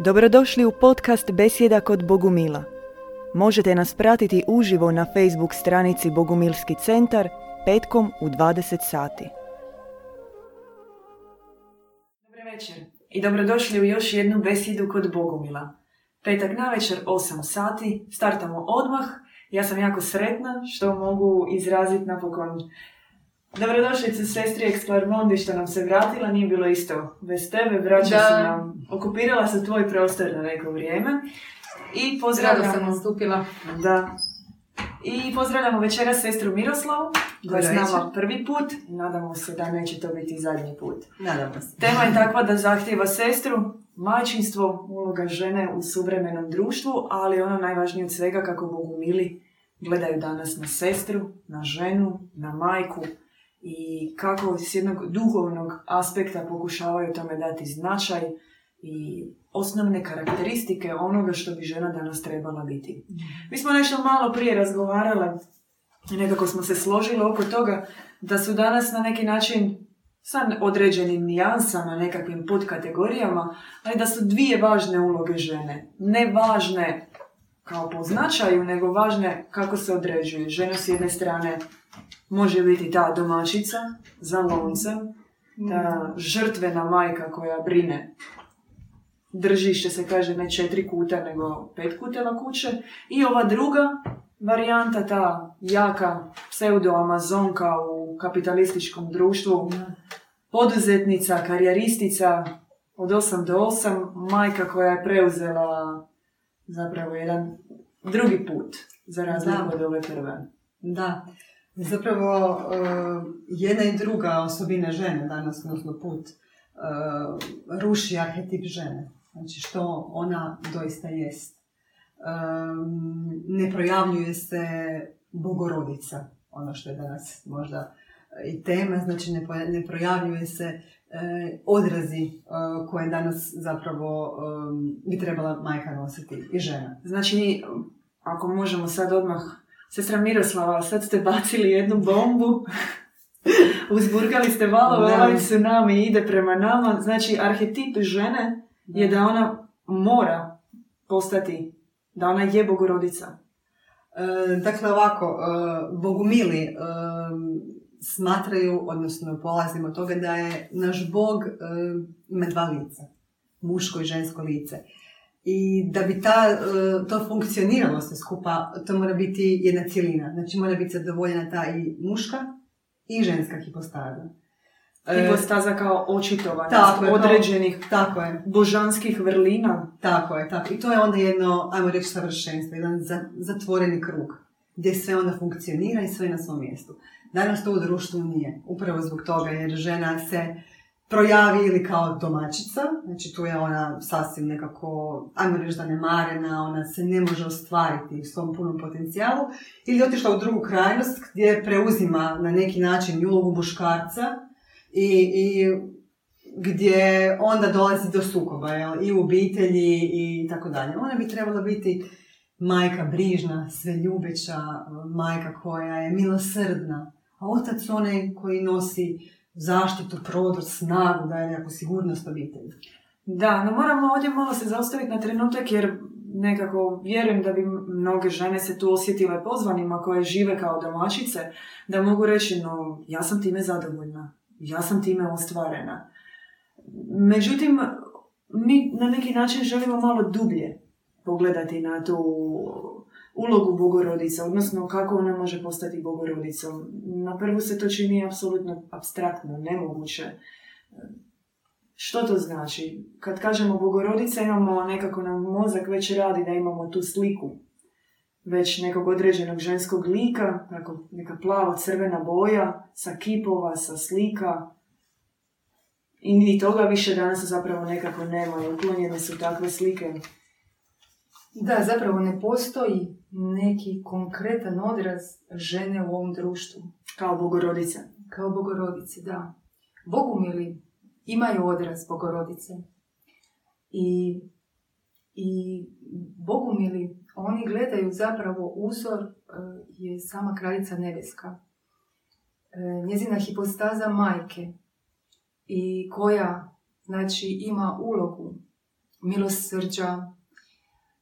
Dobrodošli u podcast Besjeda kod Bogumila. Možete nas pratiti uživo na Facebook stranici Bogumilski centar petkom u 20 sati. Dobar večer i dobrodošli u još jednu besjedu kod Bogumila. Petak na večer 8 sati, startamo odmah. Ja sam jako sretna što mogu izraziti napokon Dobrodošlice sestri Eksklarmondi što nam se vratila, nije bilo isto bez tebe, vraća Da. se nam, okupirala se tvoj prostor na neko vrijeme. I Rado pozdravljamo, sam nastupila. da, i pozdravljamo večeras sestru Miroslavu, koja je s nama prvi put, nadamo se da neće to biti zadnji put. Nadamo se. Tema je takva da zahtjeva sestru, majčinstvo, uloga žene u suvremenom društvu, ali ono najvažnije od svega kako Bogumili gledaju danas na sestru, na ženu, na majku i kako s jednog duhovnog aspekta pokušavaju tome dati značaj i osnovne karakteristike onoga što bi žena danas trebala biti. Mi smo nešto malo prije razgovarale i nekako smo se složili oko toga da su danas na neki način sa određenim nijansama, nekakvim podkategorijama, ali da su dvije važne uloge žene. Ne važne kao po značaju, nego važne kako se određuje. Žena s jedne strane može biti ta domaćica za loncem, ta žrtvena majka koja brine. Drži, što se kaže, ne četiri kuta, nego pet kuteva kuće. I ova druga varijanta, ta jaka pseudo-amazonka u kapitalističkom društvu, poduzetnica, karijeristica od 8 do 8, majka koja je preuzela zapravo jedan drugi put, za razliku od ove prve. Da, zapravo uh, jedna i druga osobina žene danas, odnosno put, uh, ruši arhetip žene. Znači što ona doista jest. Ne projavljuje se bogorodica, ono što je danas možda i tema, znači ne, projavljuje se odrazi koje danas zapravo bi trebala majka nositi i žena. Znači, ako možemo sad odmah, sestra Miroslava, sad ste bacili jednu bombu, uzburkali ste Da. ovaj tsunami ide prema nama, znači arhetip žene je da ona mora postati, da ona je bogorodica. E, dakle, ovako, e, bogumili e, smatraju, odnosno polazimo od toga da je naš bog e, ima dva lica, muško i žensko lice. I da bi ta, e, to funkcioniralo sve skupa, to mora biti jedna cjelina. Znači mora biti zadovoljena ta i muška i ženska hipostaza. E, Hipostaza kao očitovanost Tako je, kao- određenih tako je. božanskih vrlina. Tako je, tako. I to je onda jedno, ajmo reći, savršenstvo, jedan za- zatvoreni krug, gdje sve onda funkcionira i sve na svom mjestu. Danas to u društvu nije, upravo zbog toga jer žena se projavi ili kao domaćica, znači tu je ona sasvim nekako, ajmo reći zanemarena, ona se ne može ostvariti u svom punom potencijalu, ili otišla u drugu krajnost gdje preuzima na neki način ulogu muškarca i, i gdje onda dolazi do sukoba jel? i u obitelji i tako dalje. Ona bi trebala biti majka brižna, sveljubeća, majka koja je milosrdna, a otac onaj koji nosi zaštitu, prodor, snagu, daje nekakvu sigurnost obitelji. Da, no moramo ovdje malo se zaustaviti na trenutak jer nekako vjerujem da bi mnoge žene se tu osjetile pozvanima koje žive kao domaćice, da mogu reći, no, ja sam time zadovoljna, ja sam time ostvarena. Međutim, mi na neki način želimo malo dublje pogledati na tu ulogu bogorodice, odnosno kako ona može postati bogorodicom. Na prvu se to čini apsolutno abstraktno, nemoguće. Što to znači? Kad kažemo bogorodica imamo nekako nam mozak već radi da imamo tu sliku već nekog određenog ženskog lika, tako neka plavo crvena boja, sa kipova, sa slika. I, I toga više danas zapravo nekako nema uklonjene su takve slike. Da, zapravo ne postoji neki konkretan odraz žene u ovom društvu. Kao bogorodice. Kao bogorodice, da. Bogumili imaju odraz bogorodice. I, i bogumili, oni gledaju zapravo uzor e, je sama kraljica nebeska. E, njezina hipostaza majke i koja znači ima ulogu milosrđa,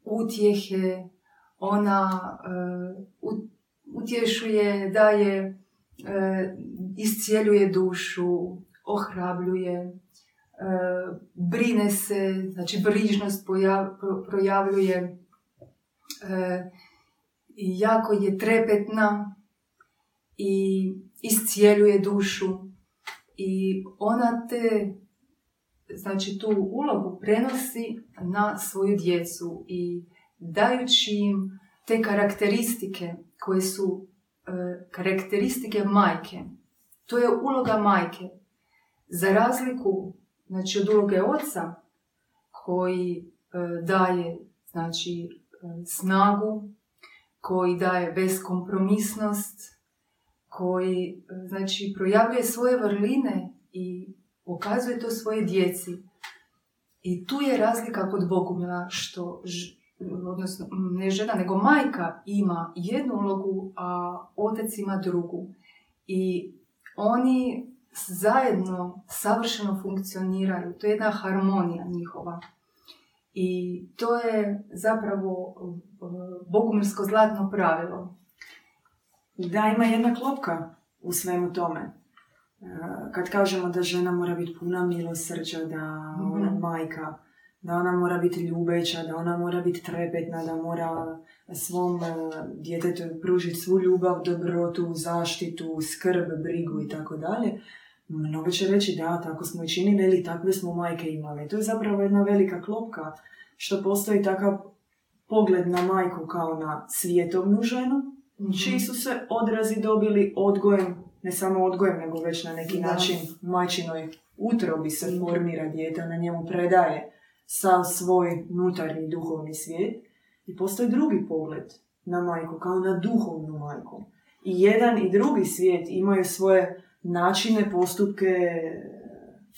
utjehe, ona uh, utješuje, daje, uh, iscijeljuje dušu, ohrabljuje, uh, brine se, znači brižnost projavljuje, jako je trepetna i iscijeljuje dušu. I ona te znači tu ulogu prenosi na svoju djecu i dajući im te karakteristike koje su e, karakteristike majke. To je uloga majke. Za razliku znači, od uloge oca koji e, daje znači, e, snagu, koji daje beskompromisnost, koji znači, projavljuje svoje vrline i pokazuje to svoje djeci. I tu je razlika kod Bogumila što, odnosno ne žena, nego majka ima jednu ulogu, a otac ima drugu. I oni zajedno savršeno funkcioniraju. To je jedna harmonija njihova. I to je zapravo bogumilsko zlatno pravilo. Da, ima jedna klopka u svemu tome. E, kad kažemo da žena mora biti puna milosrđa, da ona mhm. majka, da ona mora biti ljubeća, da ona mora biti trepetna, da mora svom e, djetetu pružiti svu ljubav, dobrotu, zaštitu, skrb, brigu i tako dalje. Mnogo će reći da, tako smo i činili ili takve smo majke imali. To je zapravo jedna velika klopka što postoji takav pogled na majku kao na svijetovnu ženu, mm čiji su se odrazi dobili odgojem ne samo odgojem, nego već na neki način majčinoj utrobi se formira dijete, na njemu predaje sav svoj unutarnji duhovni svijet. I postoji drugi pogled na majku, kao na duhovnu majku. I jedan i drugi svijet imaju svoje načine, postupke,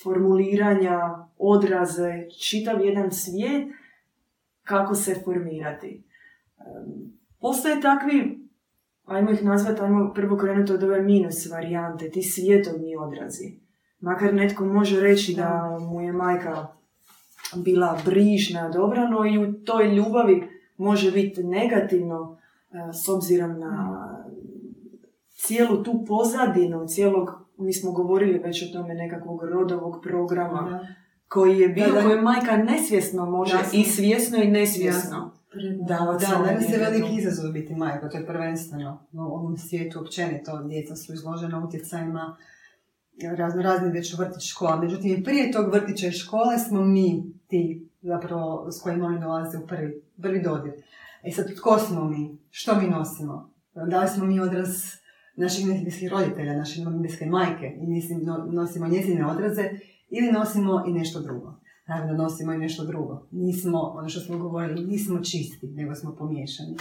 formuliranja, odraze, čitav jedan svijet kako se formirati. Postoje takvi ajmo ih nazvati, ajmo prvo krenuti od ove minus varijante, ti svjetovni odrazi. Makar netko može reći da mu je majka bila brižna, dobra, no i u toj ljubavi može biti negativno e, s obzirom na cijelu tu pozadinu, cijelog, mi smo govorili već o tome nekakvog rodovog programa, koji je bio, koji majka nesvjesno može i svjesno i nesvjesno da, da, danas je veliki izazov biti majka, to je prvenstveno u ovom svijetu općenito, djeca su izložena utjecajima razno razni već vrtić škola. Međutim, prije tog vrtića i škole smo mi ti zapravo s kojima oni dolaze u prvi, prvi dodir. E sad, tko smo mi? Što mi nosimo? Da li smo mi odraz naših nebeskih roditelja, naše nebeske majke i mislim, nosimo njezine odraze ili nosimo i nešto drugo? naravno nosimo i nešto drugo. Nismo, ono što smo govorili, nismo čisti, nego smo pomiješani.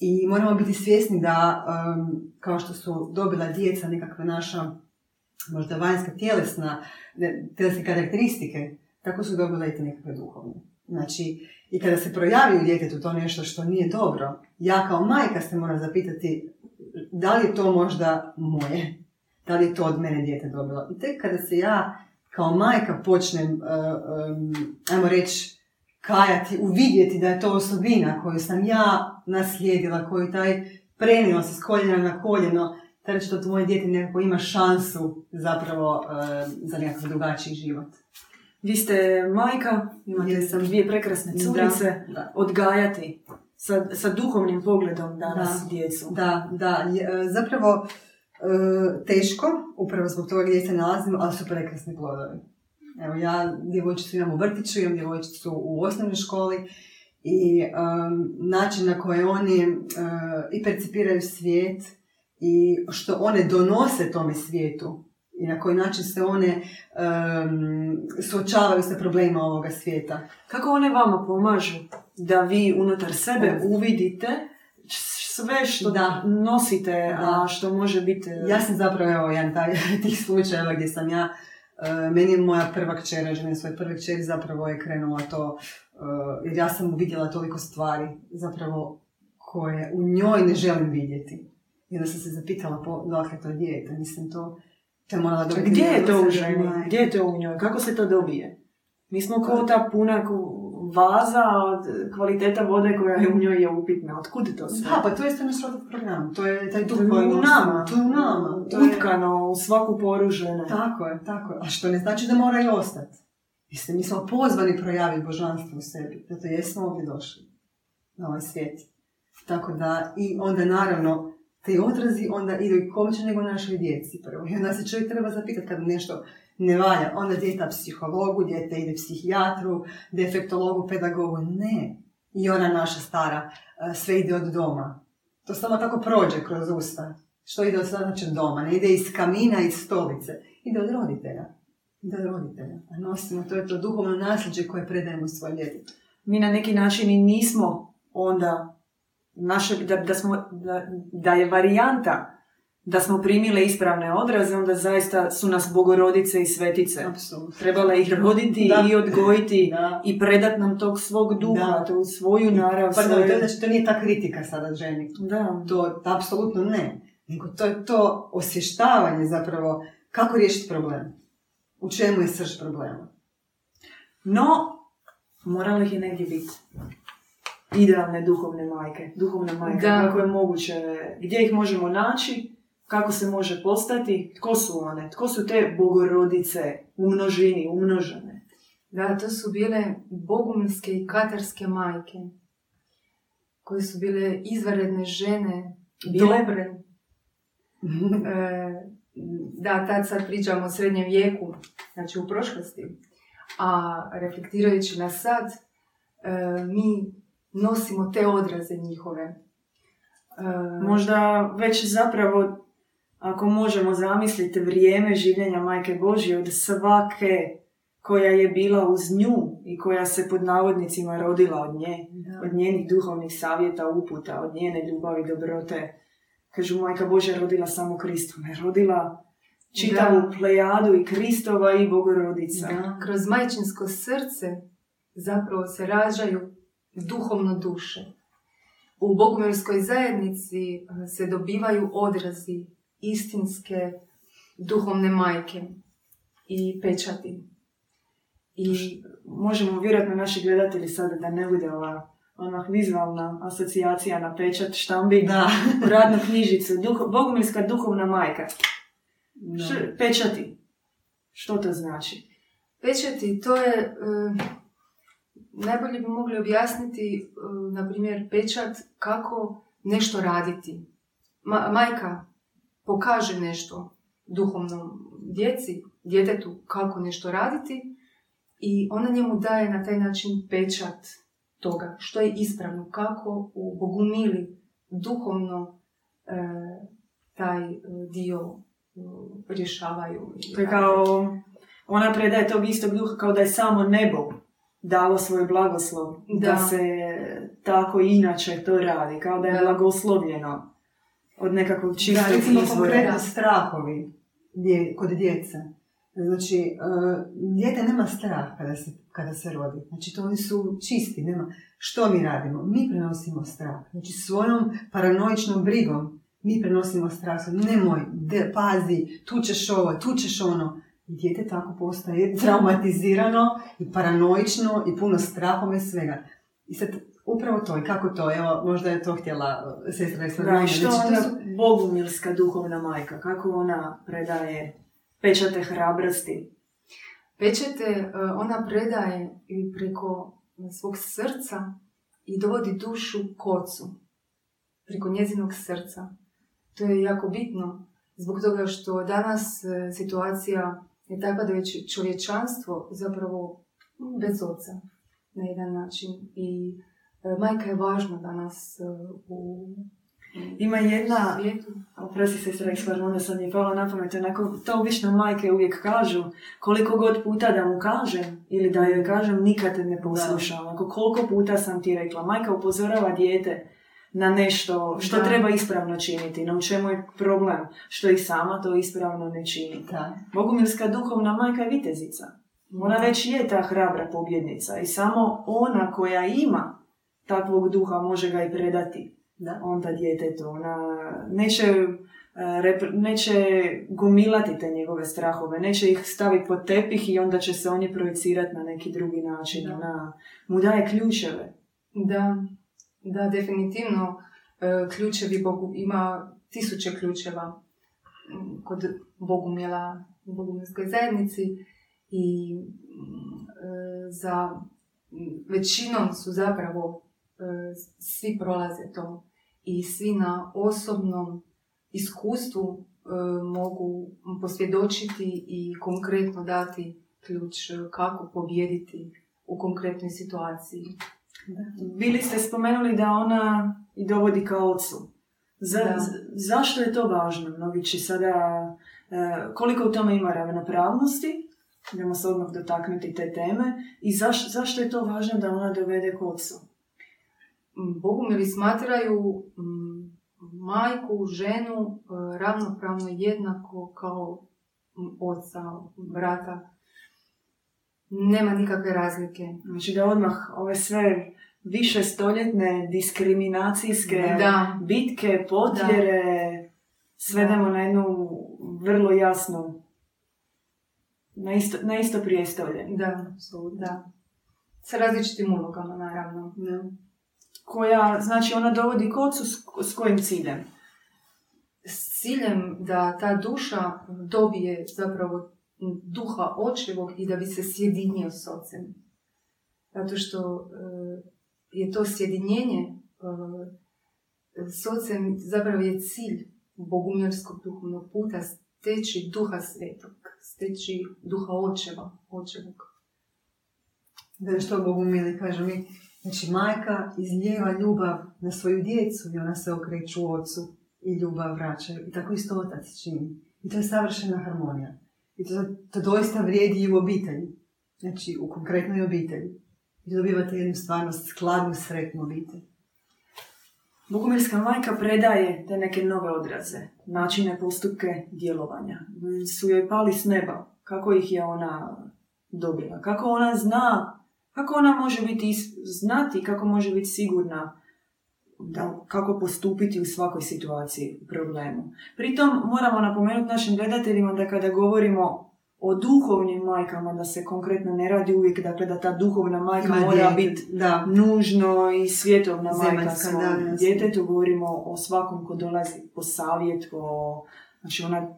I moramo biti svjesni da, um, kao što su dobila djeca nekakva naša možda vanjska tjelesna, tjelesne karakteristike, tako su dobila i te nekakve duhovne. Znači, i kada se projavi u djetetu to nešto što nije dobro, ja kao majka se moram zapitati da li je to možda moje, da li je to od mene dijete dobilo. I tek kada se ja kao majka počnem, uh, um, ajmo reći, kajati, uvidjeti da je to osobina koju sam ja naslijedila, koju taj prenio se s koljena na koljeno, tada će to tvoje dijete nekako ima šansu zapravo uh, za nekakav drugačiji život. Vi ste majka, imate sam dvije prekrasne curice, odgajati sa, sa duhovnim pogledom danas da, djecu. Da, da, zapravo E, teško, upravo zbog toga gdje se nalazimo, ali su prekrasni plodovi. Evo ja djevojčicu imam u vrtiću, imam djevojčicu u osnovnoj školi i način na koji oni uh, i percipiraju svijet i što one donose tome svijetu i na koji način se one um, suočavaju sa problemima ovoga svijeta. Kako one vama pomažu da vi unutar sebe uvidite sve što da. nosite, a što može biti... Ja sam zapravo, evo, jedan taj, tih slučajeva gdje sam ja, uh, meni je moja prva kćera, žena svoje prve kćeri zapravo je krenula to, uh, jer ja sam vidjela toliko stvari, zapravo, koje u njoj ne želim vidjeti. I onda sam se zapitala, po, dakle, to dijete, mislim, to, to je morala Gdje je to u ženi? Gdje je to u njoj? Kako se to dobije? Mi smo kao ta puna vaza, kvaliteta vode koja je u njoj je upitna. Otkud to sve? Da, pa to je naš program. To je taj duh To je u nama. To je u nama. To je utkano u svaku poru žene. Tako je, tako je. A što ne znači da mora i ostati. Mislim, mi smo pozvani projaviti božanstvo u sebi. Zato jesmo ovdje došli na ovaj svijet. Tako da, i onda naravno, te odrazi onda idu i kome nego našoj djeci prvo. I onda se čovjek treba zapitati kad nešto ne valja. Onda djeta psihologu, djete ide psihijatru, defektologu, pedagogu. Ne. I ona naša stara, sve ide od doma. To samo tako prođe kroz usta. Što ide od znači doma? Ne ide iz kamina, iz stolice. Ide od roditelja. Ide od roditelja. A nosimo, to je to duhovno nasljeđe koje predajemo svoj djetetu. Mi na neki način i nismo onda naše, da, da, smo, da, da je varijanta da smo primile ispravne odraze, onda zaista su nas bogorodice i svetice. Apsolutno. Trebala ih roditi i odgojiti i predat nam tog svog duha, tu svoju narav. Pa svoje... to, znači, to nije ta kritika sada ženi. Da. To apsolutno ne. Nego to je to osvještavanje zapravo kako riješiti problem. U čemu je srž problema. No, moralo ih je negdje biti idealne duhovne majke, duhovne majke, da. kako je moguće, gdje ih možemo naći, kako se može postati, tko su one, tko su te bogorodice u množini, umnožene. Da, to su bile bogumilske i katarske majke, koje su bile izvanredne žene, dobre. e, da, tad sad pričamo o srednjem vijeku, znači u prošlosti. A reflektirajući na sad, e, mi nosimo te odraze njihove. E, Možda već zapravo, ako možemo zamisliti vrijeme življenja Majke Božje od svake koja je bila uz nju i koja se pod navodnicima rodila od nje, od njenih duhovnih savjeta, uputa, od njene ljubavi, dobrote. Kažu, Majka Božja rodila samo Kristu, ne rodila čitavu plejadu i Kristova i Bogorodica. Kroz majčinsko srce zapravo se rađaju duhovno duše. U bogumilskoj zajednici eh, se dobivaju odrazi istinske duhovne majke i pečati. I možemo vjerojatno naši gledatelji sada da ne bude ova ona vizualna asocijacija na pečat štambi da. u radnu knjižicu. Duho, bogumilska duhovna majka. pečati. Što to znači? Pečati, to je... Eh, najbolje bi mogli objasniti, e, na primjer, pečat kako nešto raditi. majka pokaže nešto duhovnom djeci, djetetu kako nešto raditi i ona njemu daje na taj način pečat toga što je ispravno, kako u Bogumili duhovno e, taj e, dio rješavaju. To je kao, ona predaje tog istog duha kao da je samo nebo dalo svoj blagoslov da. se tako inače to radi, kao da je blagoslovljeno od nekakvog čistog da, recimo konkretno strahovi dje, kod djece. Znači, uh, dijete nema strah kada se, kada se rodi. Znači, to oni su čisti. Nema. Što mi radimo? Mi prenosimo strah. Znači, svojom paranoičnom brigom mi prenosimo strah. Nemoj, de, pazi, tu ćeš ovo, tu ćeš ono. I dijete tako postaje traumatizirano i paranoično i puno strahom i svega. I sad, upravo to i kako to, evo, možda je to htjela uh, sestra Da, što znači, ona su... bogumilska duhovna majka, kako ona predaje pečate hrabrosti? Pečete uh, ona predaje i preko svog srca i dovodi dušu kocu, preko njezinog srca. To je jako bitno, zbog toga što danas uh, situacija je tako da je čovječanstvo zapravo bez oca na jedan način. I e, majka je važna danas e, u ima jedna, oprosti se sredstva, onda sam mi pala na pamet, onako, to obično majke uvijek kažu, koliko god puta da mu kažem, ili da joj kažem, nikad te ne poslušam. Koliko puta sam ti rekla, majka upozorava dijete na nešto što da. treba ispravno činiti, no u čemu je problem, što i sama to ispravno ne čini. Da. Bogumilska duhovna majka je vitezica. Ona već je ta hrabra pobjednica i samo ona koja ima takvog duha može ga i predati da. onda djetetu. Ona neće neće gomilati te njegove strahove, neće ih staviti pod tepih i onda će se oni projecirati na neki drugi način. Na, mu daje ključeve. Da, da, definitivno e, ključevi Bogu, ima tisuće ključeva kod Bogumila u Bogumilskoj zajednici i e, za većinom su zapravo e, svi prolaze to i svi na osobnom iskustvu mogu posvjedočiti i konkretno dati ključ kako pobijediti u konkretnoj situaciji. Bili ste spomenuli da ona i dovodi ka ocu. Za, zašto je to važno? Mnogi će sada, e, koliko u tome ima ravnopravnosti, idemo se odmah dotaknuti te teme, i zaš, zašto je to važno da ona dovede k ocu? Bogumili smatraju majku, ženu e, ravnopravno jednako kao oca, brata. Nema nikakve razlike. Znači da odmah ove sve više stoljetne diskriminacijske da. bitke, potjere, svedemo na jednu vrlo jasnu, na isto, na isto prijestolje. Da, da. Sa različitim ulogama, naravno. Da. Koja, znači, ona dovodi kocu s, s kojim ciljem? S ciljem da ta duša dobije zapravo duha očevog i da bi se sjedinio s ocem. Zato što e, je to sjedinjenje e, s ocem zapravo je cilj bogumilskog duhovnog puta steći duha svetog, steći duha očeva, očevog. Da što bogumili kaže mi, znači majka izljeva ljubav na svoju djecu i ona se okreću ocu i ljubav vraća. I tako isto otac čini. I to je savršena harmonija. I to, to doista vrijedi i u obitelji. Znači, u konkretnoj obitelji. I dobivate jednu stvarno skladnu, sretnu obitelj. Bogumilska majka predaje te neke nove odraze, načine postupke djelovanja. Su joj pali s neba. Kako ih je ona dobila? Kako ona zna? Kako ona može biti znati? Kako može biti sigurna da, kako postupiti u svakoj situaciji, problemu. Pritom moramo napomenuti našim gledateljima da kada govorimo o duhovnim majkama, da se konkretno ne radi uvijek, dakle da ta duhovna majka mora biti da. nužno i svjetovna majka svom djetetu, govorimo o svakom ko dolazi po savjet, ko, znači ona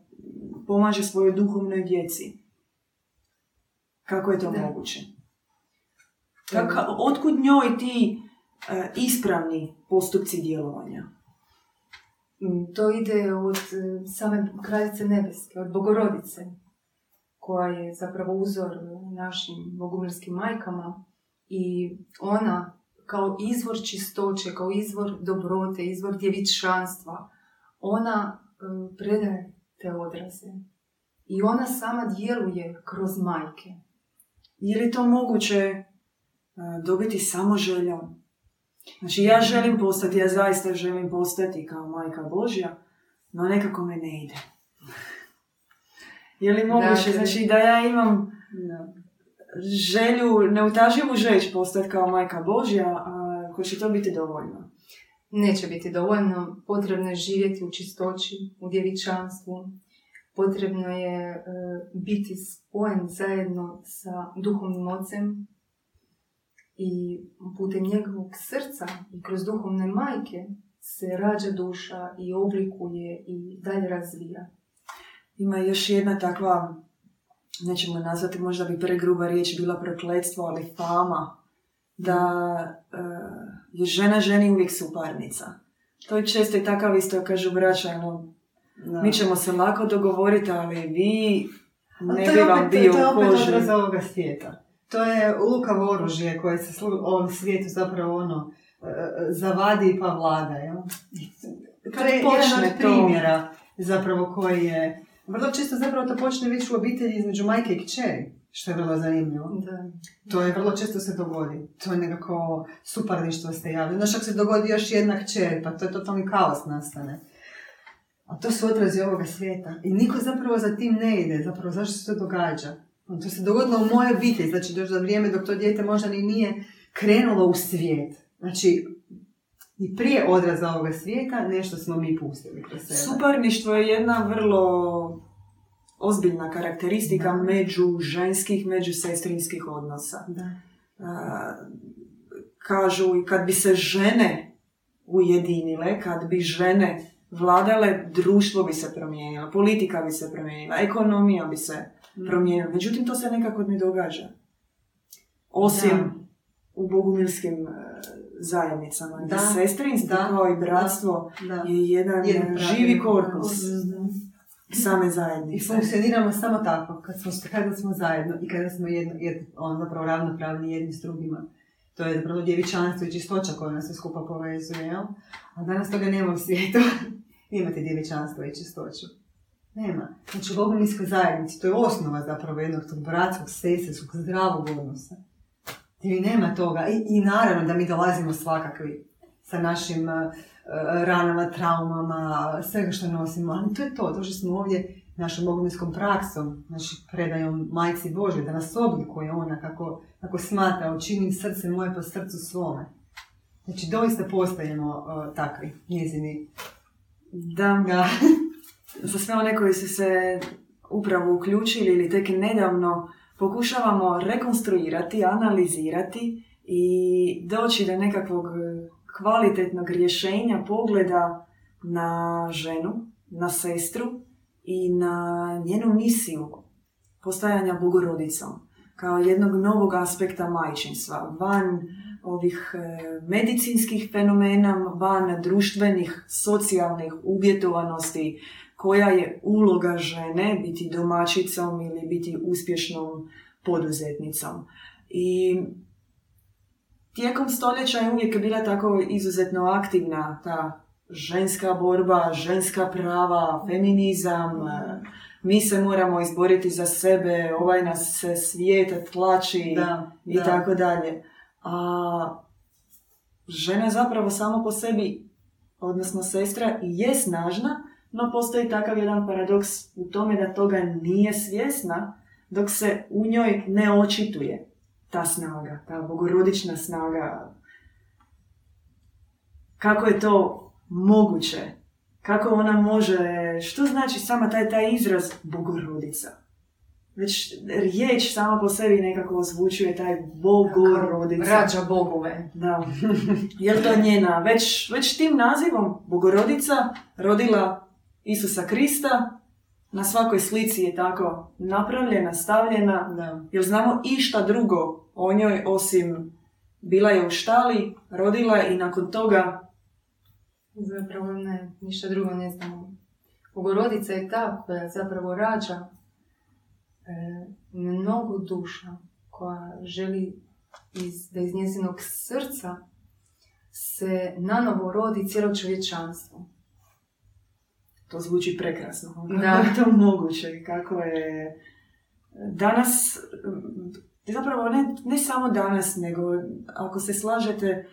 pomaže svojoj duhovnoj djeci. Kako je to moguće? Kako, otkud njoj ti ispravni postupci djelovanja? Mm, to ide od e, same kraljice nebeske, od bogorodice, koja je zapravo uzor našim bogumirskim majkama i ona kao izvor čistoće, kao izvor dobrote, izvor djevičanstva, ona e, predaje te odraze. I ona sama djeluje kroz majke. Je li to moguće dobiti samo željom? Znači ja želim postati, ja zaista želim postati kao majka Božja, no nekako me ne ide. Je li moguće, dakle. znači da ja imam želju, neutaživu žeć postati kao majka Božja, a ko će to biti dovoljno? Neće biti dovoljno. Potrebno je živjeti u čistoći, u djevičanstvu. Potrebno je e, biti spojen zajedno sa duhovnim ocem, i putem njegovog srca i kroz duhovne majke se rađa duša i oblikuje i dalje razvija. Ima još jedna takva, nećemo nazvati, možda bi pregruba riječ bila prokletstvo, ali fama, da uh, je žena ženi uvijek suparnica. To je često i takav isto, kažu braća, no, mi ćemo se lako dogovoriti, ali vi ne bi vam bio u koži. To je opet ovoga svijeta. To je lukavo oružje koje se u ovom svijetu zapravo ono e, e, zavadi pa vlada. Jel? To je jedan od primjera zapravo koji je... Vrlo često zapravo to počne više u obitelji između majke i kćeri, što je vrlo zanimljivo. Da. To je vrlo često se dogodi. To je nekako suparništvo ste javili. Znaš, ako se dogodi još jedna kćer, pa to je totalni kaos nastane. A to su odrazi ovoga svijeta. I niko zapravo za tim ne ide. Zapravo zašto se to događa? To se dogodilo u mojoj obitelji, znači još za vrijeme dok to dijete možda ni nije krenulo u svijet. Znači, i prije odraza ovoga svijeta nešto smo mi pustili kroz sebe. Suparništvo je jedna vrlo ozbiljna karakteristika Da. među ženskih, među sestrinskih odnosa. Da. A, kažu i kad bi se žene ujedinile, kad bi žene vladale, društvo bi se promijenilo, politika bi se promijenila, ekonomija bi se promijenila. Međutim, to se nekako ne događa. Osim Da. u bogumilskim e, zajednicama. Da, Sestrinstvo kao i bratstvo Da. je jedan, Jedan živi korpus same I zajednice. funkcioniramo samo tako, kad smo, kada smo zajedno i kada smo jedno, jedno, on zapravo ravnopravni jedni s drugima. To je zapravo djevičanstvo i čistoća koja nas sve skupa povezuje, jel? A danas toga nema u svijetu. Imate djevičanstvo i čistoću. Nema. Znači, u zajednici, to je osnova zapravo jednog tog bratskog, sestrskog, zdravog odnosa. Mi nema toga. I, I naravno da mi dolazimo svakakvi sa našim uh, ranama, traumama, svega što nosimo, ali to je to, što smo ovdje našom bogominskom praksom, znači predajom Majci Bože, da nas oblikuje ona kako, kako smatra, učinim srce moje po srcu svome. Znači, doista postajemo uh, takvi, njezini. Da, Da. za sve one koji su se upravo uključili ili tek nedavno pokušavamo rekonstruirati, analizirati i doći do nekakvog kvalitetnog rješenja pogleda na ženu, na sestru i na njenu misiju postajanja bogorodicom kao jednog novog aspekta majčinstva, van ovih e, medicinskih fenomena, van društvenih, socijalnih uvjetovanosti, koja je uloga žene biti domaćicom ili biti uspješnom poduzetnicom. I tijekom stoljeća je uvijek bila tako izuzetno aktivna ta ženska borba, ženska prava, feminizam, e, mi se moramo izboriti za sebe, ovaj nas se svijet tlači Da, i da. tako dalje. A žena zapravo samo po sebi, odnosno sestra, je snažna, no postoji takav jedan paradoks u tome da toga nije svjesna, dok se u njoj ne očituje ta snaga, ta bogorodična snaga. Kako je to moguće? Kako ona može, što znači sama taj, taj izraz bogorodica? Već riječ sama po sebi nekako ozvučuje taj bogorodica. Rađa bogove. Da. Je li to njena? Već, već tim nazivom Bogorodica rodila Isusa Krista. Na svakoj slici je tako napravljena, stavljena. Da. Jel znamo išta drugo o njoj osim bila je u štali, rodila je i nakon toga Zapravo ne, ništa drugo ne znamo. Bogorodica je ta koja zapravo rađa e, mnogo duša, koja želi iz, da iz njezinog srca se nanovo rodi cijelo čovječanstvo. To zvuči prekrasno. Kako Da. je to moguće? Kako je... Danas, mm, zapravo ne, ne samo danas, nego ako se slažete,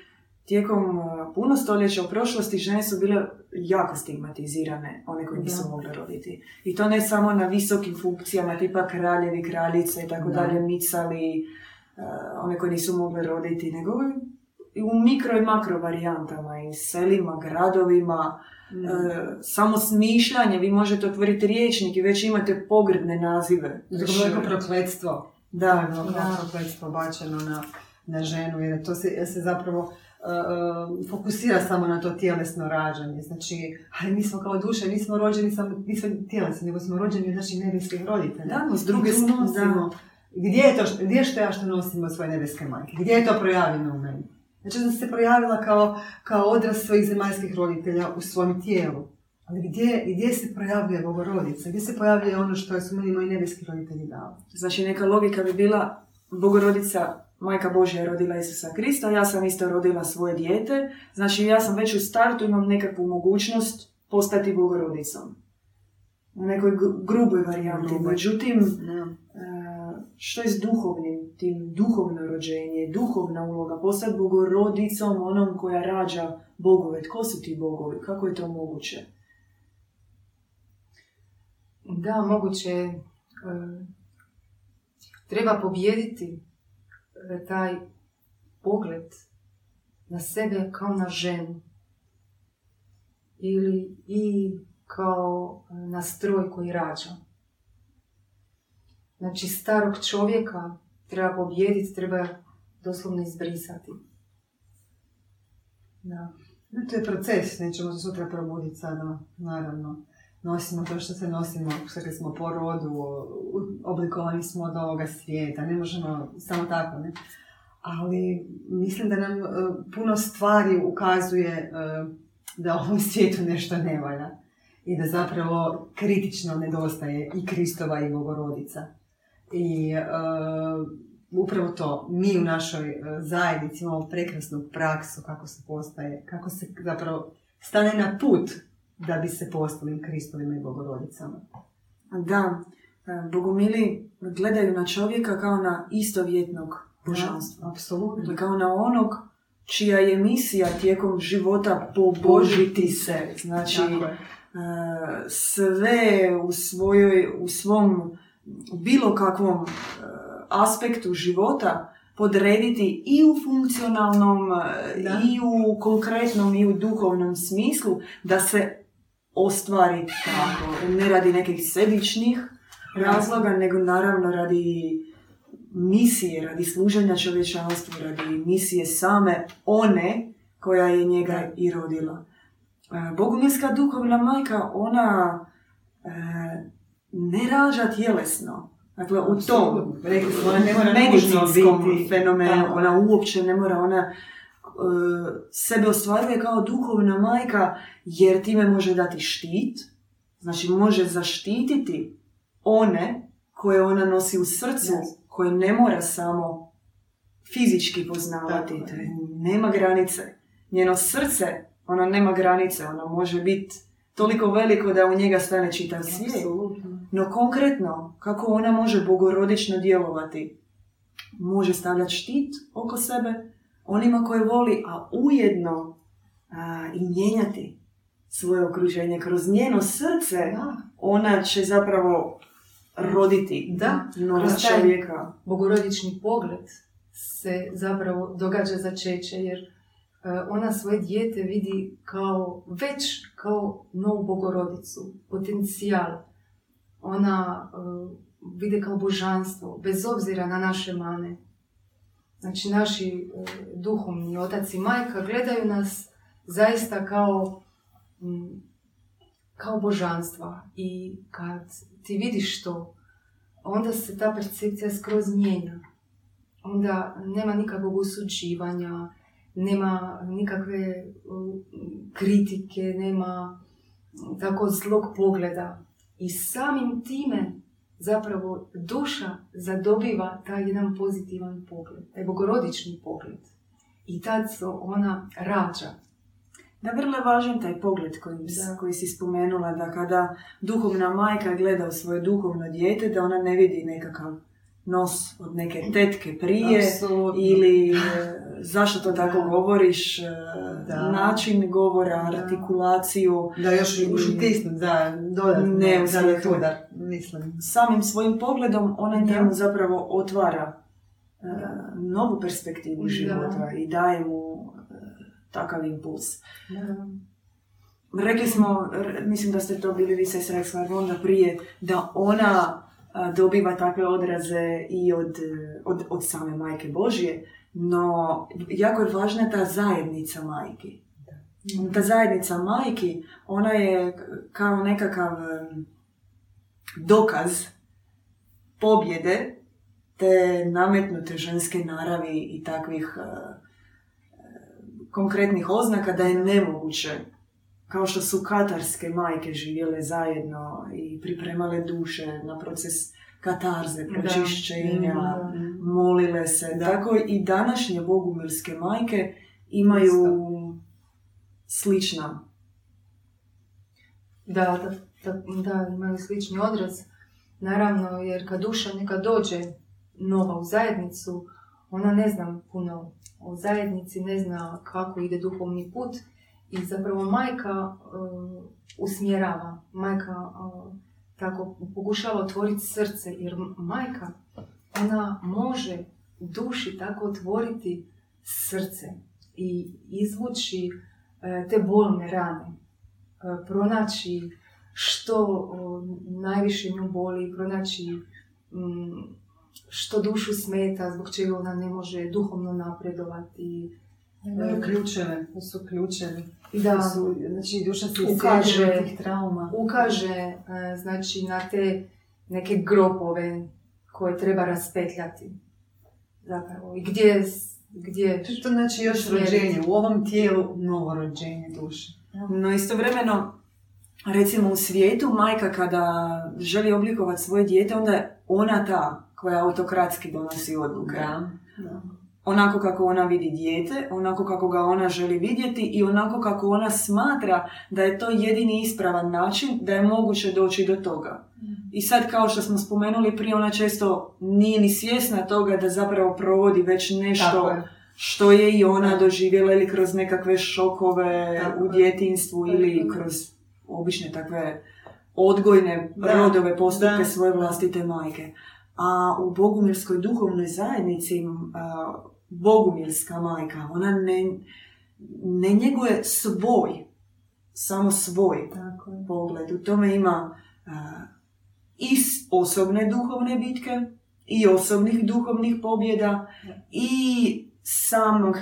tijekom uh, puno stoljeća u prošlosti žene su bile jako stigmatizirane, one koje nisu Da. mogle roditi. I to ne samo na visokim funkcijama, tipa kraljevi, kraljice i tako Da. dalje, micali, uh, one koje nisu mogle roditi, nego u mikro i makro varijantama, i selima, gradovima, Mm. E, samo smišljanje, vi možete otvoriti riječnik i već imate pogrdne nazive. Neko prokletstvo. Da, Da, da. prokletstvo bačeno na, na ženu, jer to se, se zapravo uh, uh, fokusira samo na to tjelesno rađanje. Znači, ali mi smo kao duše, nismo rođeni samo, nismo tjelesni, nego smo rođeni od naših nebeskih roditelja. Da, no, s druge strane, nosimo- Gdje je to, što- gdje je što ja što nosim od svoje nebeske majke? Gdje je to projavljeno u? Znači da se projavila kao, kao odraz svojih zemaljskih roditelja u svom tijelu. Ali gdje, gdje se projavljuje Bogorodica? Gdje se pojavljuje ono što su meni moji nebeski roditelji dali? Znači neka logika bi bila Bogorodica, Majka Božja je rodila Isusa Krista, ja sam isto rodila svoje dijete, znači ja sam već u startu imam nekakvu mogućnost postati Bogorodicom. U nekoj gru- gruboj varijanti. Međutim, Da. E, što je s duhovnim, tim duhovno rođenje, duhovna uloga, postati Bogorodicom, onom koja rađa bogove. Tko su ti bogovi? Kako je to moguće? Da, moguće je, e, treba pobijediti e, taj pogled na sebe kao na ženu. ili i kao na stroj koji rađa. Znači, starog čovjeka treba pobjediti, treba doslovno izbrisati. Da. to je proces, nećemo se sutra probuditi sada, naravno. Nosimo to što se nosimo, što smo po rodu, oblikovani smo od ovoga svijeta, ne možemo samo tako, ne? Ali mislim da nam e, puno stvari ukazuje e, da u ovom svijetu nešto ne valja i da zapravo kritično nedostaje i Kristova i Bogorodica. I uh, upravo to, mi u našoj uh, zajednici imamo prekrasnu praksu kako se postaje, kako se zapravo stane na put da bi se postali Kristovima i Bogorodicama. Da, e, Bogomili gledaju na čovjeka kao na istovjetnog božanstva. Apsolutno. Kao na onog čija je misija tijekom života pobožiti se. Znači, sve u, svojoj, u svom bilo kakvom e, aspektu života podrediti i u funkcionalnom e, i u konkretnom i u duhovnom smislu da se ostvari tako. Ne radi nekih sebičnih razloga, nego naravno radi misije, radi služenja čovječanstvu, radi misije same one koja je njega i rodila. E, Bogumilska duhovna majka, ona ne rađa tjelesno. Dakle, u tom rekli smo, ona ne mora medicinskom fenomenu, ona uopće ne mora, ona e, sebe ostvaruje kao duhovna majka jer time može dati štit, znači može zaštititi one koje ona nosi u srcu, koje ne mora samo fizički poznavati. Nema granice. Njeno srce, ona nema granice, ona može biti toliko veliko da u njega stane čitav svijet. No konkretno, kako ona može bogorodično djelovati? Može stavljati štit oko sebe, onima koje voli, a ujedno a, i mijenjati svoje okruženje. Kroz njeno srce ona će zapravo roditi da, novog čovjeka. Bogorodični pogled se zapravo događa za čeće, jer e, ona svoje dijete vidi kao već kao novu bogorodicu, potencijal ona uh, vide kao božanstvo, bez obzira na naše mane. Znači, naši uh, duhovni otac i majka gledaju nas zaista kao, kao božanstva. I kad ti vidiš to, onda se ta percepcija skroz mijenja. Onda nema nikakvog usuđivanja, nema nikakve kritike, nema tako zlog pogleda. I samim time zapravo duša zadobiva taj jedan pozitivan pogled, taj bogorodični pogled. I tad se ona rađa. Da, vrlo je važan taj pogled koji, koji si spomenula, da kada duhovna majka gleda u svoje duhovno dijete, da ona ne vidi nekakav nos od neke tetke prije ili zašto to tako govoriš, e, da. način govora, da. artikulaciju. Da, još utisnut, da, dodatno, ne, da, mislim. Samim svojim pogledom ona njemu zapravo otvara uh, novu perspektivu života i daje mu uh, takav impuls. Rekli smo, mislim da ste to bili vi se onda prije, da ona dobiva takve odraze i od, od, od same majke Božje, no, jako je važna ta zajednica majki. Ta zajednica majki, ona je kao nekakav dokaz pobjede te nametnute ženske naravi i takvih konkretnih oznaka da je nemoguće kao što su katarske majke živjele zajedno i pripremale duše na proces katarze, pročišćenja, molile se. Tako i današnje bogumilske majke imaju slična. Da, da, da, imaju slični odraz. Naravno, jer kad duša neka dođe nova u zajednicu, ona ne zna puno o zajednici, ne zna kako ide duhovni put i zapravo majka uh, usmjerava, majka uh, tako pokušava otvoriti srce, jer majka, ona može duši tako otvoriti srce i izvući e, te bolne rane. pronaći što najviše nju boli, pronaći mm, što dušu smeta, zbog čega ona ne može duhovno napredovati. E, ključeve, to su ključevi. Da, su, znači duša se ukaže, tih trauma. Ukaže e, znači, na te neke gropove koje treba raspetljati. Zapravo. I gdje, gdje to znači još rođenje, u ovom tijelu novo rođenje duše. No istovremeno, recimo u svijetu, majka kada želi oblikovati svoje dijete, onda je ona ta koja autokratski donosi odluke. Da, da. Onako kako ona vidi dijete, onako kako ga ona želi vidjeti i onako kako ona smatra da je to jedini ispravan način da je moguće doći do toga. I sad kao što smo spomenuli prije, ona često nije ni svjesna toga da zapravo provodi već nešto što je i ona doživjela ili kroz nekakve šokove u djetinstvu ili kroz obične takve odgojne rodove postupke svoje vlastite majke. A u bogumilskoj duhovnoj zajednici bogumilska majka, ona ne, ne njeguje svoj, samo svoj Tako pogled. U tome ima i osobne duhovne bitke, i osobnih duhovnih pobjeda, i samog e,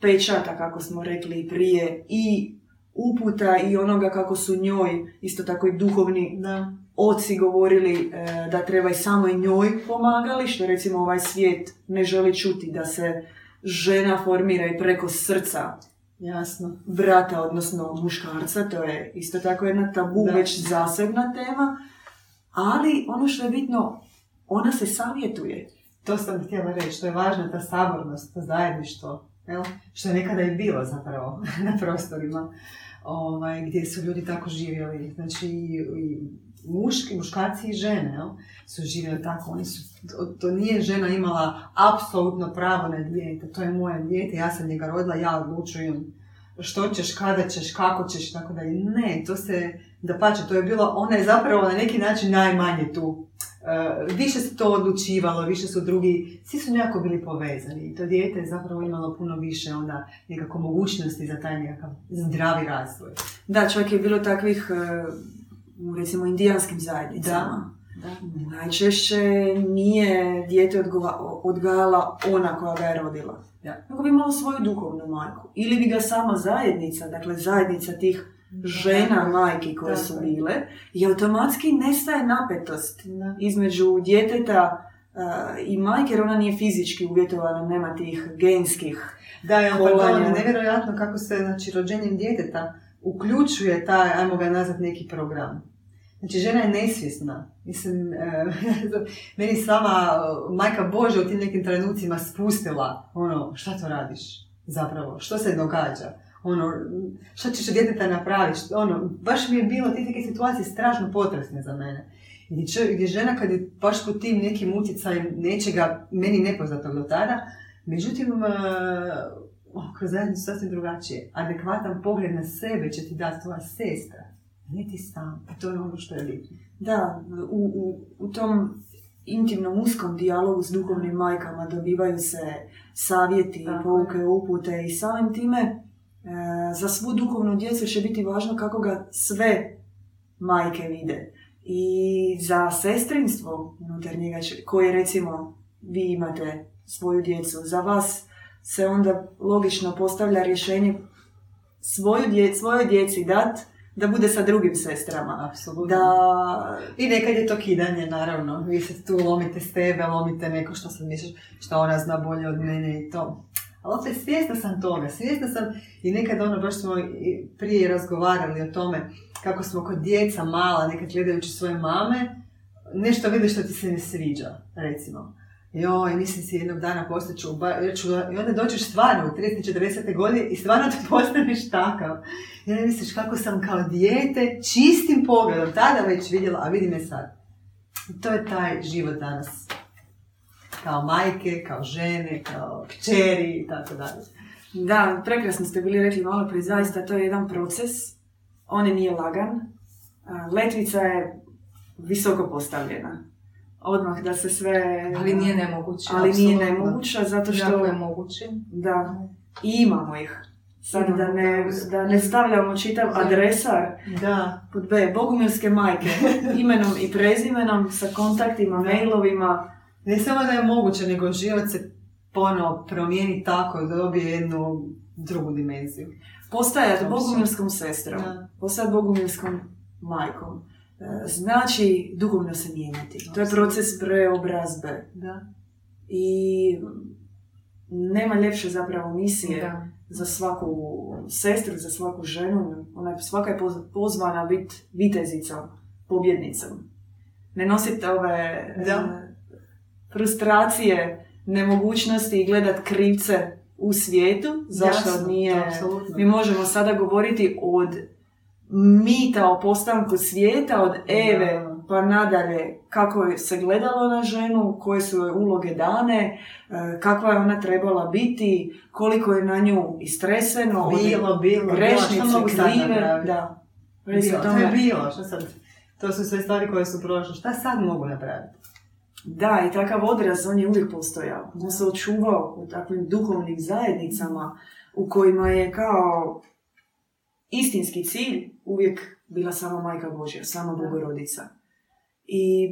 pečata, kako smo rekli prije, i uputa i onoga kako su njoj, isto tako i duhovni da. Oci govorili e, da treba i samo i njoj pomagali, što recimo ovaj svijet ne želi čuti da se žena formira i preko srca Jasno. brata, odnosno muškarca, to je isto tako jedna tabu, već zasebna tema, ali ono što je bitno, ona se savjetuje. To sam htjela reći, to je važna ta sabornost, to zajedništvo, jel? što je nekada i bilo zapravo na prostorima ovaj, gdje su ljudi tako živjeli. Znači, i muški, muškarci i žene jel? su živjeli tako. Oni su, to, nije žena imala apsolutno pravo na dijete. To je moje dijete, ja sam njega rodila, ja odlučujem što ćeš, kada ćeš, kako ćeš, tako da ne, to se, da pače, to je bilo, ona je zapravo na neki način najmanje tu Uh, više se to odlučivalo, više su drugi, svi su nekako bili povezani i to dijete je zapravo imalo puno više onda nekako mogućnosti za taj nekakav zdravi razvoj. Da, čak je bilo takvih uh, u recimo indijanskim zajednicama. Da. da. Najčešće nije dijete odgajala ona koja ga je rodila. Ja. Nego bi imala svoju duhovnu majku. Ili bi ga sama zajednica, dakle zajednica tih žena, majki koje su bile i automatski nestaje napetost između djeteta i majke, jer ona nije fizički uvjetovana, nema tih genskih Da, je pardon, nevjerojatno kako se znači, rođenjem djeteta uključuje taj, ajmo ga nazvati, neki program. Znači, žena je nesvjesna. Mislim, e, meni sama majka Bože u tim nekim trenucima spustila, ono, šta to radiš zapravo, što se događa ono, šta ćeš od djeteta napraviti, ono, baš mi je bilo te neke situacije strašno potresne za mene. Gdje, gdje žena kad je baš pod tim nekim utjecajem nečega, meni nepoznatog do tada, međutim, kroz zajednicu sasvim drugačije. Adekvatan pogled na sebe će ti dati tvoja sestra, ne ti sam. A to je ono što je bitno. Da, u, u, u tom intimnom, uskom dijalogu s duhovnim majkama dobivaju se savjeti, pouke, upute i samim time E, za svu duhovnu djecu će biti važno kako ga sve majke vide. I za sestrinstvo unutar njega koje recimo vi imate svoju djecu, za vas se onda logično postavlja rješenje svoju dje, svojoj djeci dat da bude sa drugim sestrama. Apsolutno. Da... I nekad je to kidanje, naravno. Vi se tu lomite s tebe, lomite neko što sam misliš, što ona zna bolje od mene i to. Ali opet svjesna sam toga, svjesna sam i nekad ono, baš smo prije razgovarali o tome kako smo kod djeca mala, nekad gledajući svoje mame, nešto vidi što ti se ne sviđa, recimo. Joj, mislim si jednog dana postaću, i onda dođeš stvarno u 30-40. godine i stvarno ti postaneš takav. I onda misliš kako sam kao dijete čistim pogledom tada već vidjela, a vidi me sad. I to je taj život danas kao majke, kao žene, kao kćeri i tako dalje. Da, prekrasno ste bili rekli malo prije, zaista to je jedan proces, on nije lagan, letvica je visoko postavljena. Odmah da se sve... Ali nije nemoguće. Ali nije nemoguće, zato što... je moguće. Da, i imamo ih. Sad da ne, da ne stavljamo čitav adresar Da. pod B, bogumilske majke, imenom i prezimenom, sa kontaktima, mailovima. Ne samo da je moguće, nego život se ponovo promijeni tako da dobije jednu drugu dimenziju. Postajati Apsolutno. bogumilskom sestrom, Da. postajati bogumilskom majkom, znači duhovno se mijenjati. To je proces preobrazbe. Da. I nema ljepše zapravo misije Da. za svaku sestru, za svaku ženu. Ona je, svaka je poz- pozvana biti vitezicom, pobjednicom. Ne nositi ove Da. e, frustracije, nemogućnosti i gledat krivce u svijetu. Zašto Jasno, nije... Mi možemo sada govoriti od mita o postanku svijeta, od Eve Da. pa nadalje kako je se gledalo na ženu, koje su joj uloge dane, e, kakva je ona trebala biti, koliko je na nju istreseno, Bilo, bilo, bilo, grešnice, sad krive, da. Bilo, to je bilo, što sad? To su sve stvari koje su prošle. Šta sad mogu napraviti? Da, i takav odraz, on je uvijek postojao. On se očuvao u takvim duhovnim zajednicama u kojima je kao istinski cilj uvijek bila sama Majka Božja, sama Bogorodica. I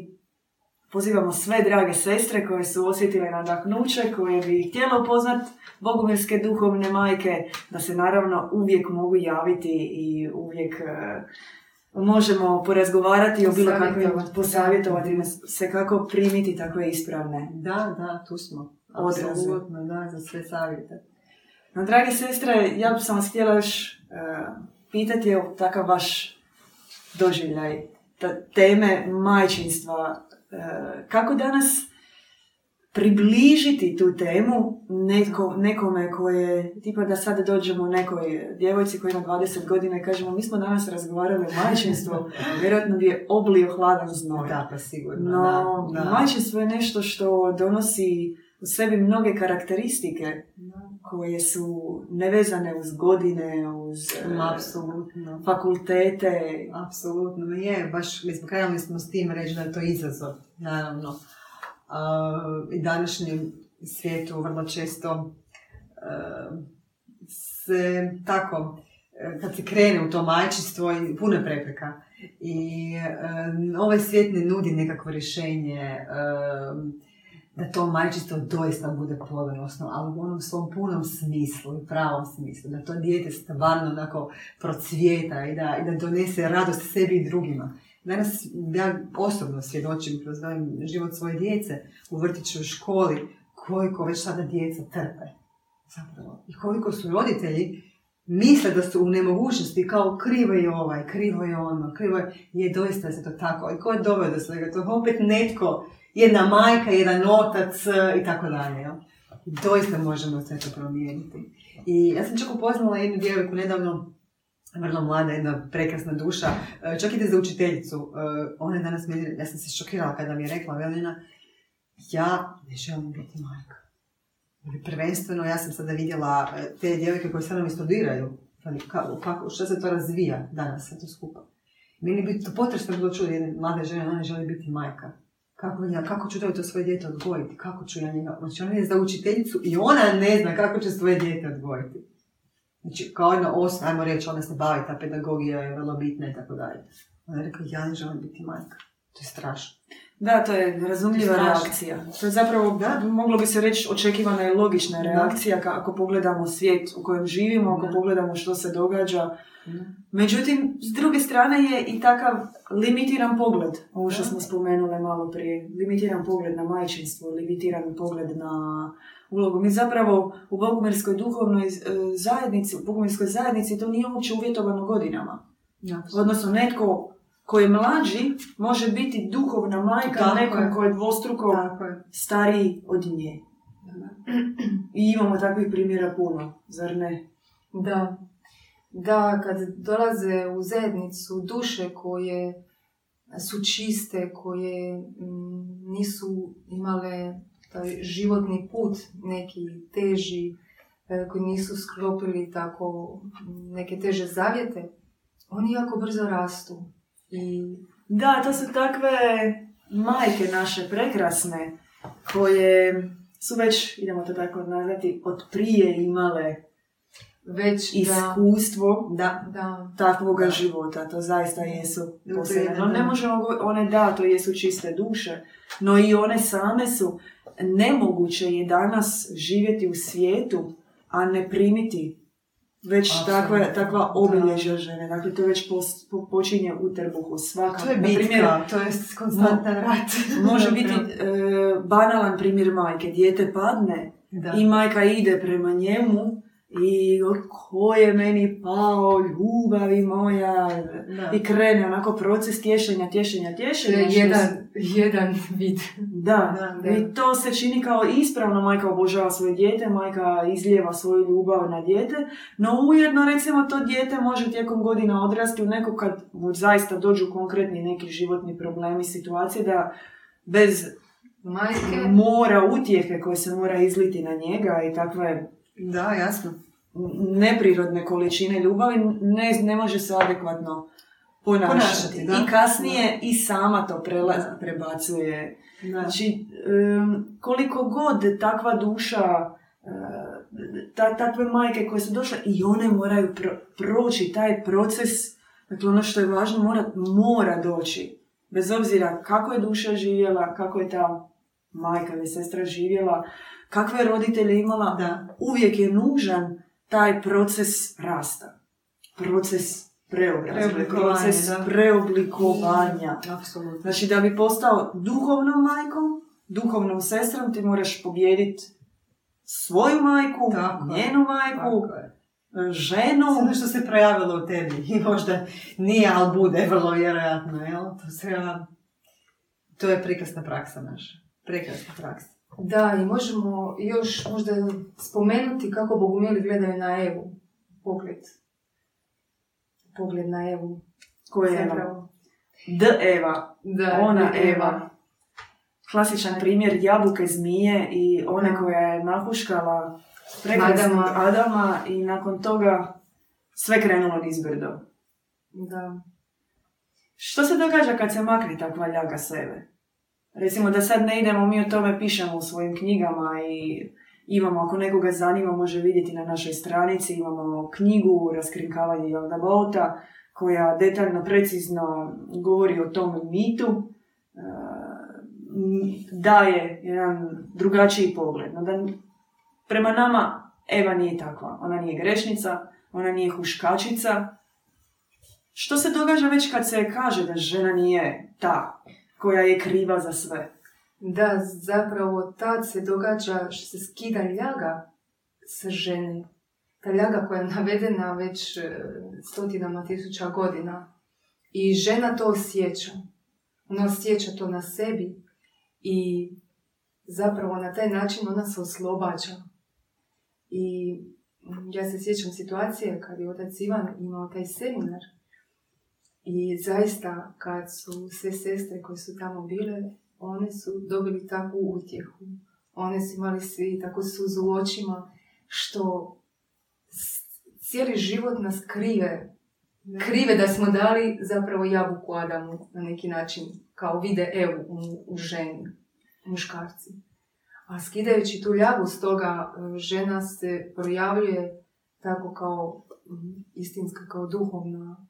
pozivamo sve drage sestre koje su osjetile nadahnuće, koje bi htjele upoznat bogumilske duhovne majke, da se naravno uvijek mogu javiti i uvijek e, možemo porazgovarati o bilo kakvim, Posavjetovati. se kako primiti takve ispravne. Da, da, tu smo. Apsolutno, da, za sve savjete. No, drage sestre, ja bih sam vas htjela još e, pitati, evo, takav vaš doživljaj, ta teme majčinstva, e, kako danas približiti tu temu netko, nekome koje, tipa da sad dođemo nekoj djevojci koja ima 20 godina i kažemo mi smo danas razgovarali o majčinstvu, vjerojatno bi je oblio hladan znoj. Da, pa sigurno, No, da. da. majčinstvo je nešto što donosi u sebi mnoge karakteristike koje su nevezane uz godine, uz e, Apsolutno. fakultete. Apsolutno je, baš mi smo krenuli smo s tim reći da je to izazov, naravno. A, I današnjem svijetu vrlo često e, se tako, e, kad se krene u to majčinstvo, puno je prepreka. I e, ovaj svijet ne nudi nekakvo rješenje e, da to majčinstvo doista bude plodonosno, ali u onom svom punom smislu i pravom smislu, da to dijete stvarno onako procvjeta i da, i da donese radost sebi i drugima. Danas ja osobno svjedočim kroz ovaj život svoje djece u vrtiću u školi koliko već sada djeca trpe. Zapravo. I koliko su roditelji misle da su u nemogućnosti kao krivo je ovaj, krivo je ono, krivo je, je doista se to tako. I ko je doveo do svega toga? Opet netko, jedna majka, jedan otac e, i tako dalje. doista možemo sve to promijeniti. I ja sam čak upoznala jednu djevojku nedavno, vrlo mlada, jedna prekrasna duša, e, čak ide za učiteljicu. E, Ona je danas meni, ja sam se šokirala kada mi je rekla, Velina, ja ne želim biti majka. Ali Prvenstveno, ja sam sada vidjela te djevojke koje sa mnom i studiraju, kako, kako, se to razvija danas sve to skupa. Meni bi to potresno bilo čuti jedne mlade žene, ona ne želi biti majka. Kako, ja, kako ću to, svoje dijete odgojiti? Kako ću ja njega? Znači ona je za učiteljicu i ona ne zna kako će svoje dijete odgojiti. Znači, kao jedna os, ajmo reći, ona se bavi, ta pedagogija je vrlo bitna i tako dalje. Ona je rekla, ja ne želim biti majka. To je strašno. Da, to je razumljiva Strašno. reakcija. To je zapravo, Da. moglo bi se reći, očekivana i logična Da. reakcija ka- ako pogledamo svijet u kojem živimo, ako Da. pogledamo što se događa. Međutim, s druge strane je i takav limitiran pogled, ovo što Da. smo spomenule malo prije, limitiran pogled na majčinstvo, limitiran pogled na ulogu. Mi zapravo u Bogumirskoj duhovnoj e, zajednici, u Bogumirskoj zajednici to nije uopće uvjetovano godinama. Odnosno, netko koji je mlađi može biti duhovna majka Tako nekom koji je dvostruko Tako stariji od nje. I imamo takvih primjera puno, zar ne? Da. Da, kad dolaze u zajednicu duše koje su čiste, koje mm, nisu imale taj životni put neki teži, e, koji nisu sklopili tako mm, neke teže zavjete, oni jako brzo rastu. I Da, to su takve majke naše prekrasne, koje su već, idemo to tako nazvati, od prije imale već iskustvo da, da, takvoga života. To zaista jesu posebne. No ne možemo one da, to jesu čiste duše, no i one same su nemoguće je danas živjeti u svijetu, a ne primiti već takva, takva obilježja žene. Dakle, to već po, počinje u trbuhu svaka. To je bitka, to je konstantan rat. može biti e, banalan primjer majke. Dijete padne da. i majka ide prema njemu i ko je meni pao, ljubavi moja, i krene onako proces tješenja, tješenja, tješenja. Je jedan, jedan vid. Da. da, i to se čini kao ispravno, majka obožava svoje dijete, majka izlijeva svoju ljubav na dijete, no ujedno recimo to dijete može tijekom godina odrasti u neko kad mu zaista dođu konkretni neki životni problemi, situacije da bez Majke. mora utjehe koje se mora izliti na njega i takve da, jasno. Neprirodne količine ljubavi ne, ne može se adekvatno ponašati. I kasnije i sama to prelaz, prebacuje. Znači, koliko god takva duša, ta, takve majke koje su došle i one moraju proći taj proces, dakle ono što je važno mora, mora doći. Bez obzira kako je duša živjela, kako je ta majka ili sestra živjela, kakve roditelje imala, da. uvijek je nužan taj proces rasta. Proces preobrazbe, proces da. preoblikovanja. Apsolutno. Znači da bi postao duhovnom majkom, duhovnom sestrom, ti moraš pobijediti svoju majku, tako njenu majku, tako ženu. Sve što se projavilo u tebi i možda nije, ali bude vrlo vjerojatno. Jel? To, se, to je prekrasna praksa naša. Prekrasna praksa. Da, i možemo još možda spomenuti kako bogumili gledaju na Evu. Pogled. Pogled na Evu. Ko je Eva? D Eva. Da, Ona Eva. Klasičan primjer jabuke zmije i one koja je napuškala prekrasnog Adama. Adama i nakon toga sve krenulo nizbrdo. Da. Što se događa kad se makne takva ljaga sebe? Recimo da sad ne idemo, mi o tome pišemo u svojim knjigama i imamo, ako nekoga zanima, može vidjeti na našoj stranici, imamo knjigu Raskrinkavanje Jelda Bauta, koja detaljno, precizno govori o tom mitu, e, daje jedan drugačiji pogled. No, da prema nama Eva nije takva. Ona nije grešnica, ona nije huškačica. Što se događa već kad se kaže da žena nije ta koja je kriva za sve. Da, zapravo tad se događa što se skida ljaga sa žene. Ta ljaga koja je navedena već e, stotinama tisuća godina. I žena to osjeća. Ona osjeća to na sebi i zapravo na taj način ona se oslobađa. I ja se sjećam situacije kad je otac Ivan imao taj seminar i zaista, kad su sve sestre koje su tamo bile, one su dobili takvu utjehu. One su imali svi tako suzu u očima, što cijeli život nas krive. Krive da smo dali zapravo jabuku Adamu na neki način, kao vide Evu u, u ženi, muškarci. A skidajući tu ljagu, stoga e, žena se projavljuje tako kao istinska, kao duhovna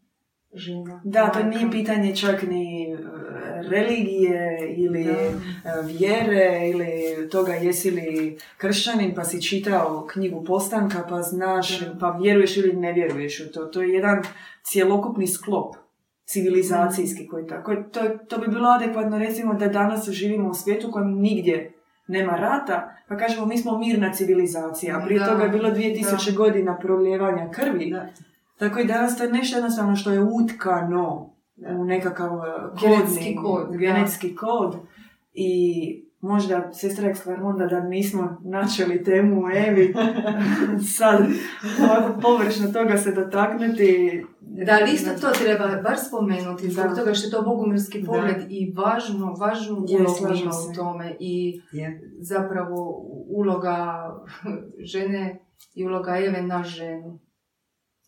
žena. Da, to nije pitanje čak ni e, religije ili da. E, vjere ili toga jesi li kršćanin pa si čitao knjigu postanka pa znaš pa vjeruješ ili ne vjeruješ u to. To je jedan cjelokupni sklop civilizacijski koji tako. To, to bi bilo adekvatno recimo da danas živimo u svijetu kojem nigdje nema rata, pa kažemo mi smo mirna civilizacija, a prije toga je bilo 2000 godina proljevanja krvi. Da. Tako i danas to je nešto jednostavno što je utkano u nekakav uh, genetski kod. Genetski kod. I možda, sestra Eksklarmonda, da nismo načeli temu u Evi, sad površno toga se dotaknuti. Da, ali isto to treba bar spomenuti, zbog toga što je to bogumirski pogled i važno, važnu ulogu ima u tome i zapravo uloga žene i uloga Eve na ženu.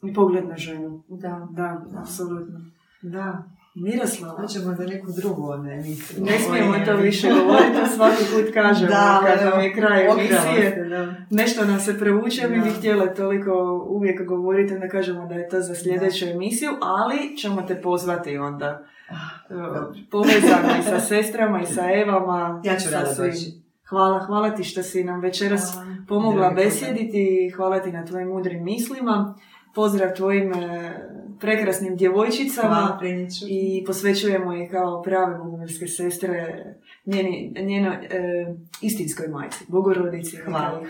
I pogled na ženu. Da. Da, apsolutno. Da. Miroslava. Hoćemo za neku drugu emisiju. Ne smijemo to više govoriti, to svaki put kažemo Da, kad nam je kraj emisije. Da. Nešto nam se prevuče, mi Da. bi htjeli toliko uvijek govoriti, onda kažemo da je to za sljedeću emisiju, ali ćemo te pozvati onda. Ah, Uh, Povezano i sa sestrama i sa Evama. Ja ću sa svim. Hvala, hvala ti što si nam večeras Hvala. pomogla besjediti i hvala ti na tvojim mudrim mislima. Pozdrav tvojim e, prekrasnim djevojčicama i posvećujemo ih kao prave bogumilske sestre njeni, njeno e, istinskoj majci, bogorodici. Hvala.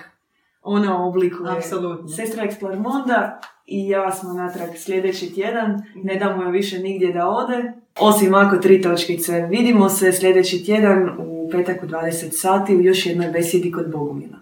Ona oblikuje. Apsolutno. Sestra Eksplarmonda i ja smo natrag sljedeći tjedan. Ne damo joj više nigdje da ode. Osim ako tri točkice. Vidimo se sljedeći tjedan u petak u 20 sati u još jednoj besjedi kod Bogumila.